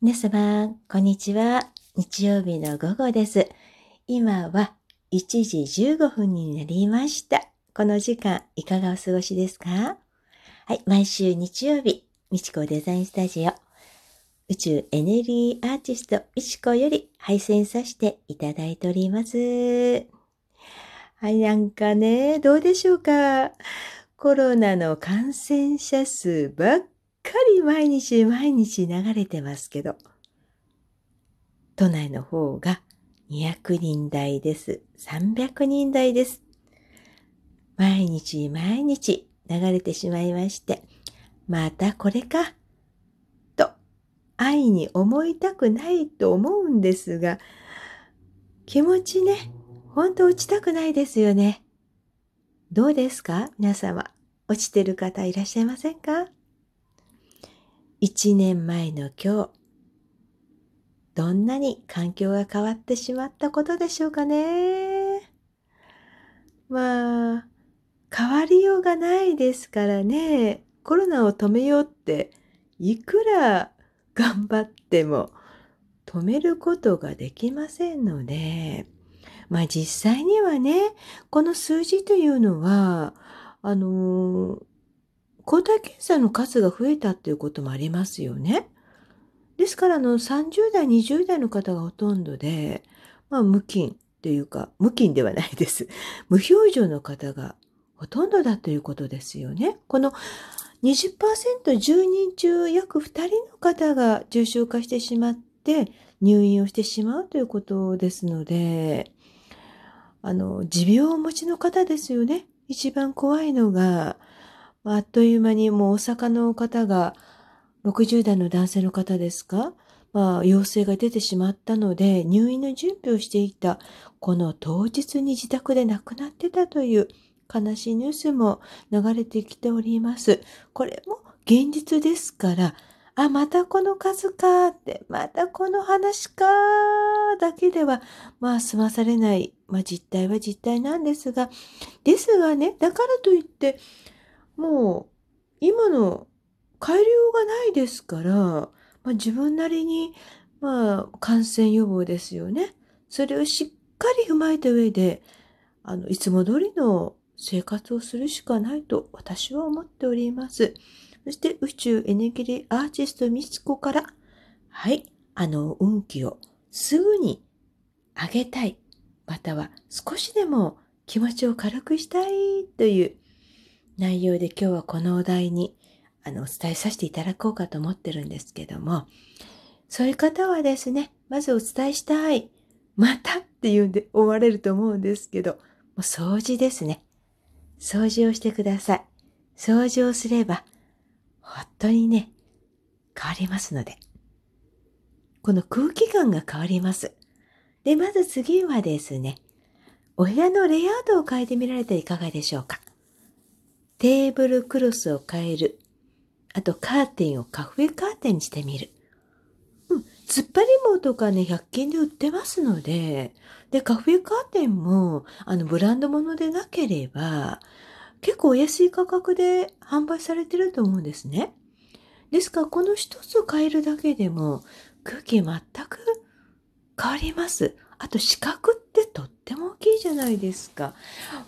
皆様、こんにちは。日曜日の午後です。今は1時15分になりました。この時間、いかがお過ごしですか？はい、毎週日曜日、みちこデザインスタジオ、宇宙エネルギーアーティストみちこより配信させていただいております。はい、なんかね、どうでしょうか。コロナの感染者数ばっかり毎日毎日流れてますけど、都内の方が200人台です。300人台です。毎日毎日流れてしまいまして、またこれか、と愛に思いたくないと思うんですが、気持ちね、ほんと落ちたくないですよね。どうですか？皆様。落ちてる方いらっしゃいませんか？一年前の今日、どんなに環境が変わってしまったことでしょうかね？まあ、変わりようがないですからね。コロナを止めようって、いくら頑張っても止めることができませんので、まあ実際にはね、この数字というのは、あの抗体検査の数が増えたっていうこともありますよね。ですから、あの、30代、20代の方がほとんどで、まあ、無菌っていうか、無菌ではないです。無表情の方がほとんどだということですよね。この20%、10人中約2人の方が重症化してしまって入院をしてしまうということですので、あの、持病をお持ちの方ですよね。一番怖いのが、あっという間にもう大阪の方が、60代の男性の方ですか？まあ、陽性が出てしまったので、入院の準備をしていた、この当日に自宅で亡くなってたという悲しいニュースも流れてきております。これも現実ですから、あ、またこの数かって、またこの話かだけでは、まあ済まされない、まあ実態は実態なんですが、ですがね、だからといって、もう今の変えるようがないですから、まあ、自分なりに、まあ、感染予防ですよね。それをしっかり踏まえた上で、あの、いつも通りの生活をするしかないと私は思っております。そして宇宙エネギリアーティストミツコから、はい、あの運気をすぐに上げたい、または少しでも気持ちを軽くしたいという内容で今日はこのお題にあのお伝えさせていただこうかと思ってるんですけども、そういう方はですね、まずお伝えしたい。またって言うんで思われると思うんですけど、もう掃除ですね。掃除をしてください。掃除をすれば、本当にね、変わりますので。この空気感が変わります。で、まず次はですね、お部屋のレイアウトを変えてみられていかがでしょうか？テーブルクロスを変える。あとカーテンをカフェカーテンにしてみる。うん、突っ張り棒とかね、100均で売ってますので、で、カフェカーテンも、あの、ブランド物でなければ、結構お安い価格で販売されてると思うんですね。ですから、この一つ変えるだけでも、空気全く変わります。あと視覚ってとっても大きいじゃないですか。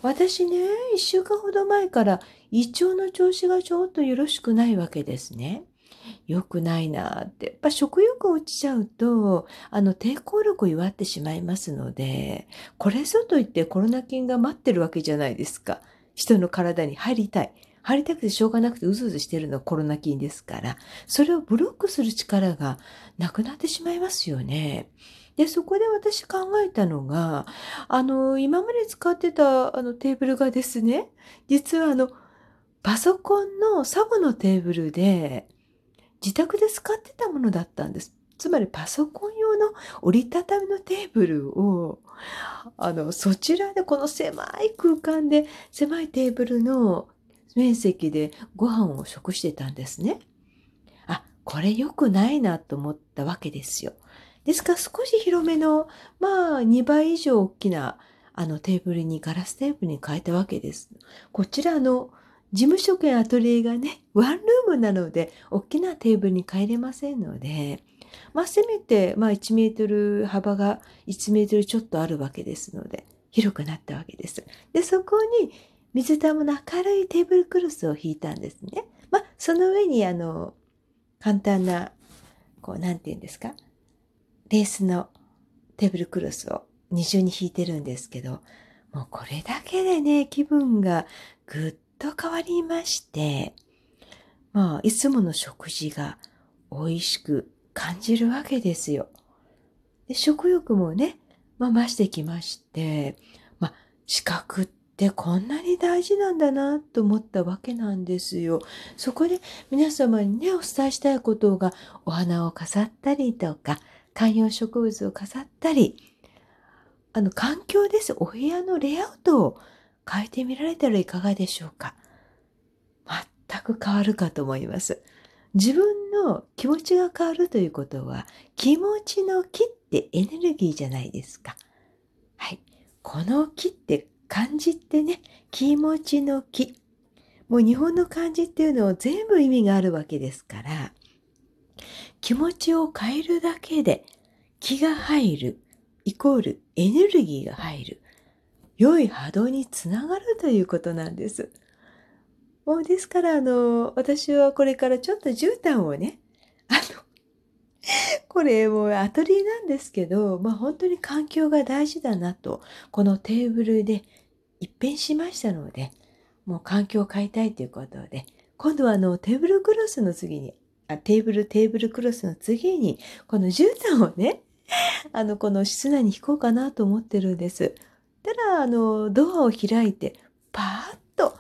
私ね、一週間ほど前から胃腸の調子がちょっとよろしくないわけですね。良くないなって。やっぱ食欲落ちちゃうと、あの抵抗力を弱ってしまいますので、これぞと言ってコロナ菌が待ってるわけじゃないですか。人の体に入りたい。入りたくてしょうがなくてうずうずしてるのはコロナ菌ですから、それをブロックする力がなくなってしまいますよね。で、そこで私考えたのが、あの、今まで使ってたあのテーブルがですね、実はあの、パソコンのサブのテーブルで、自宅で使ってたものだったんです。つまりパソコン用の折りたたみのテーブルを、あの、そちらでこの狭い空間で、狭いテーブルの面積でご飯を食してたんですね。あ、これ良くないなと思ったわけですよ。ですか？ら少し広めの、まあ2倍以上大きなあのテーブルに、ガラステーブルに変えたわけです。こちらの事務所兼アトリエがね、ワンルームなので、大きなテーブルに変えれませんので、まあ、せめて、まあ、1メートル幅が1メートルちょっとあるわけですので、広くなったわけです。で、そこに水玉の明るいテーブルクロスを引いたんですね。まあ、その上に、あの、簡単な、こう、なんて言うんですか、レースのテーブルクロスを二重に引いてるんですけど、もうこれだけでね、気分がぐっと変わりまして、まあ、いつもの食事が美味しく感じるわけですよ。で食欲もね、まあ、増してきまして、まあ、視覚ってこんなに大事なんだなと思ったわけなんですよ。そこで皆様にね、お伝えしたいことが、お花を飾ったりとか、観葉植物を飾ったり、あの、環境です。お部屋のレイアウトを変えてみられたらいかがでしょうか。全く変わるかと思います。自分の気持ちが変わるということは、気持ちの木ってエネルギーじゃないですか。はい。この木って漢字ってね、気持ちの木。もう日本の漢字っていうのは全部意味があるわけですから、気持ちを変えるだけで気が入る、イコールエネルギーが入る。良い波動につながるということなんです。もうですから、あの、私はこれからちょっと絨毯をね、あの、これもうアトリエなんですけど、まあ本当に環境が大事だなと、このテーブルで一変しましたので、もう環境を変えたいということで、今度はあのテーブルクロスの次に、あテーブル、テーブルクロスの次に、この絨毯をね、あの、この室内に引こうかなと思ってるんです。たら、あの、ドアを開いて、パーッと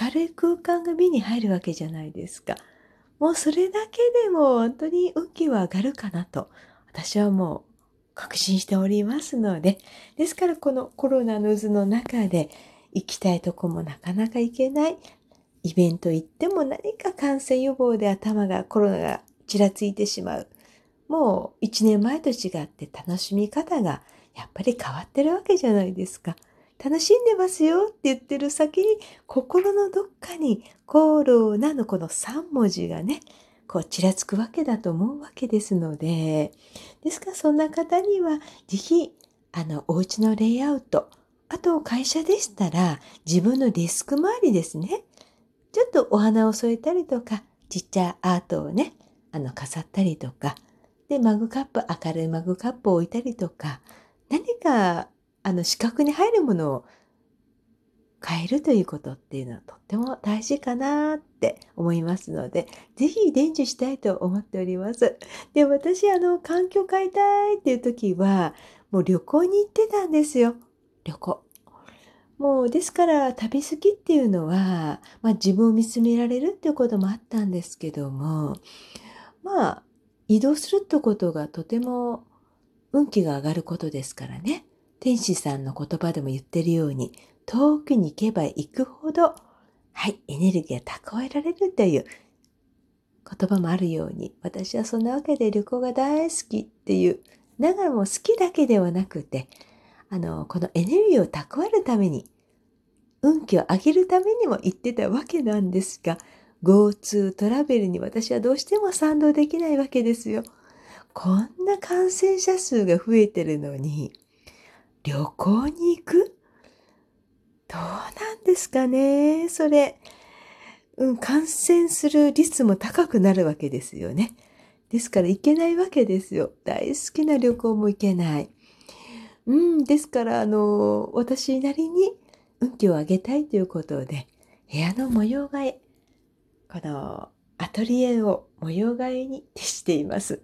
明るい空間が目に入るわけじゃないですか。もうそれだけでも本当に運気は上がるかなと、私はもう確信しておりますので、ですからこのコロナの渦の中で行きたいとこもなかなか行けない、イベント行っても何か感染予防で頭がコロナがちらついてしまう。もう一年前と違って楽しみ方がやっぱり変わってるわけじゃないですか。楽しんでますよって言ってる先に心のどっかにコロナのこの3文字がね、こうちらつくわけだと思うわけですので、ですからそんな方にはぜひあのお家のレイアウト、あと会社でしたら自分のデスク周りですね。ちょっとお花を添えたりとか、ちっちゃいアートをね、あの飾ったりとか、で、マグカップ、明るいマグカップを置いたりとか、何か、あの、視覚に入るものを変えるということっていうのはとっても大事かなって思いますので、ぜひ伝授したいと思っております。で、私、あの、環境変えたいっていう時は、もう旅行に行ってたんですよ。旅行。もう、ですから、旅好きっていうのは、まあ自分を見つめられるっていうこともあったんですけども、まあ、移動するってことがとても運気が上がることですからね。天使さんの言葉でも言ってるように、遠くに行けば行くほど、はい、エネルギーが蓄えられるという言葉もあるように、私はそんなわけで旅行が大好きっていう、だからも好きだけではなくて、あの、このエネルギーを蓄えるために、運気を上げるためにも行ってたわけなんですが、GoTo トラベルに私はどうしても賛同できないわけですよ。こんな感染者数が増えてるのに、旅行に行く？どうなんですかねそれ、うん、感染する率も高くなるわけですよね。ですから行けないわけですよ。大好きな旅行も行けない。うん、ですから、あの、私なりに運気を上げたいということで、部屋の模様替え、このアトリエを模様替えに徹しています。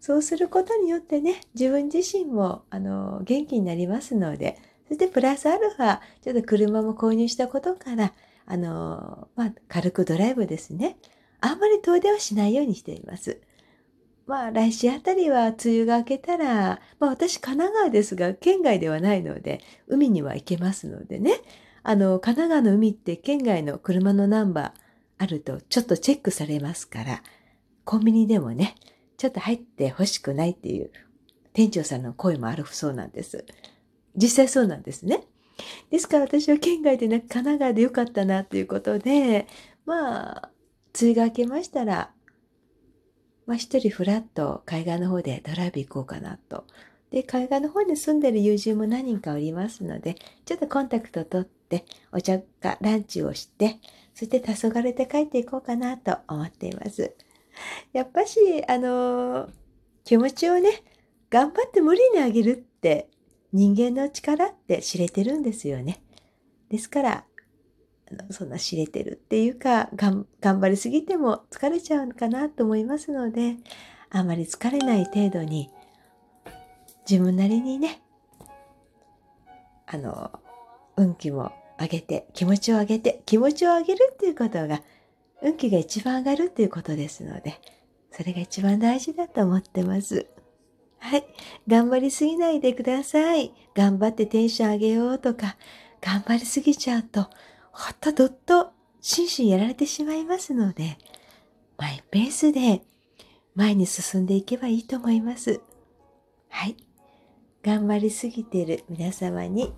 そうすることによってね、自分自身も、あの、元気になりますので、そしてプラスアルファ、ちょっと車も購入したことから、あの、まあ、軽くドライブですね。あんまり遠出はしないようにしています。まあ、来週あたりは梅雨が明けたら、まあ私神奈川ですが、県外ではないので、海には行けますのでね。あの、神奈川の海って県外の車のナンバーあるとちょっとチェックされますから、コンビニでもね、ちょっと入って欲しくないっていう店長さんの声もあるそうなんです。実際そうなんですね。ですから私は県外でなく神奈川でよかったなということで、まあ、梅雨が明けましたら、まあ一人フラッと海岸の方でドライブ行こうかなと。で、海岸の方に住んでる友人も何人かおりますので、ちょっとコンタクト取って、お茶かランチをして、そして黄昏て帰っていこうかなと思っています。やっぱし、あのー、気持ちをね、頑張って無理にあげるって人間の力って知れてるんですよね。ですから、そんな知れてるっていうか、頑張りすぎても疲れちゃうかなと思いますので、あまり疲れない程度に、自分なりにね、あの、運気も上げて、気持ちを上げて、気持ちを上げるっていうことが、運気が一番上がるっていうことですので、それが一番大事だと思ってます。はい。頑張りすぎないでください。頑張ってテンション上げようとか、頑張りすぎちゃうと、ほっとどっと心身やられてしまいますので、マイペースで前に進んでいけばいいと思います。はい。頑張りすぎている皆様に、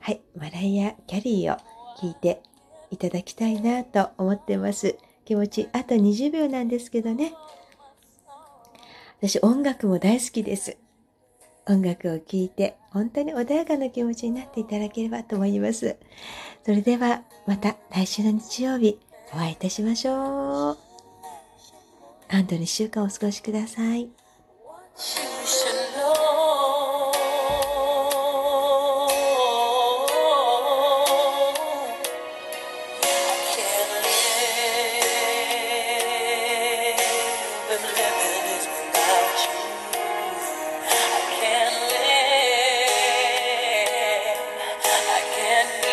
はい、マライア・キャリーを聞いていただきたいなと思ってます。気持ち、あと20秒なんですけどね。私音楽も大好きです。音楽を聴いて本当に穏やかな気持ちになっていただければと思います。それではまた来週の日曜日お会いいたしましょう。安堵の1週間お過ごしください。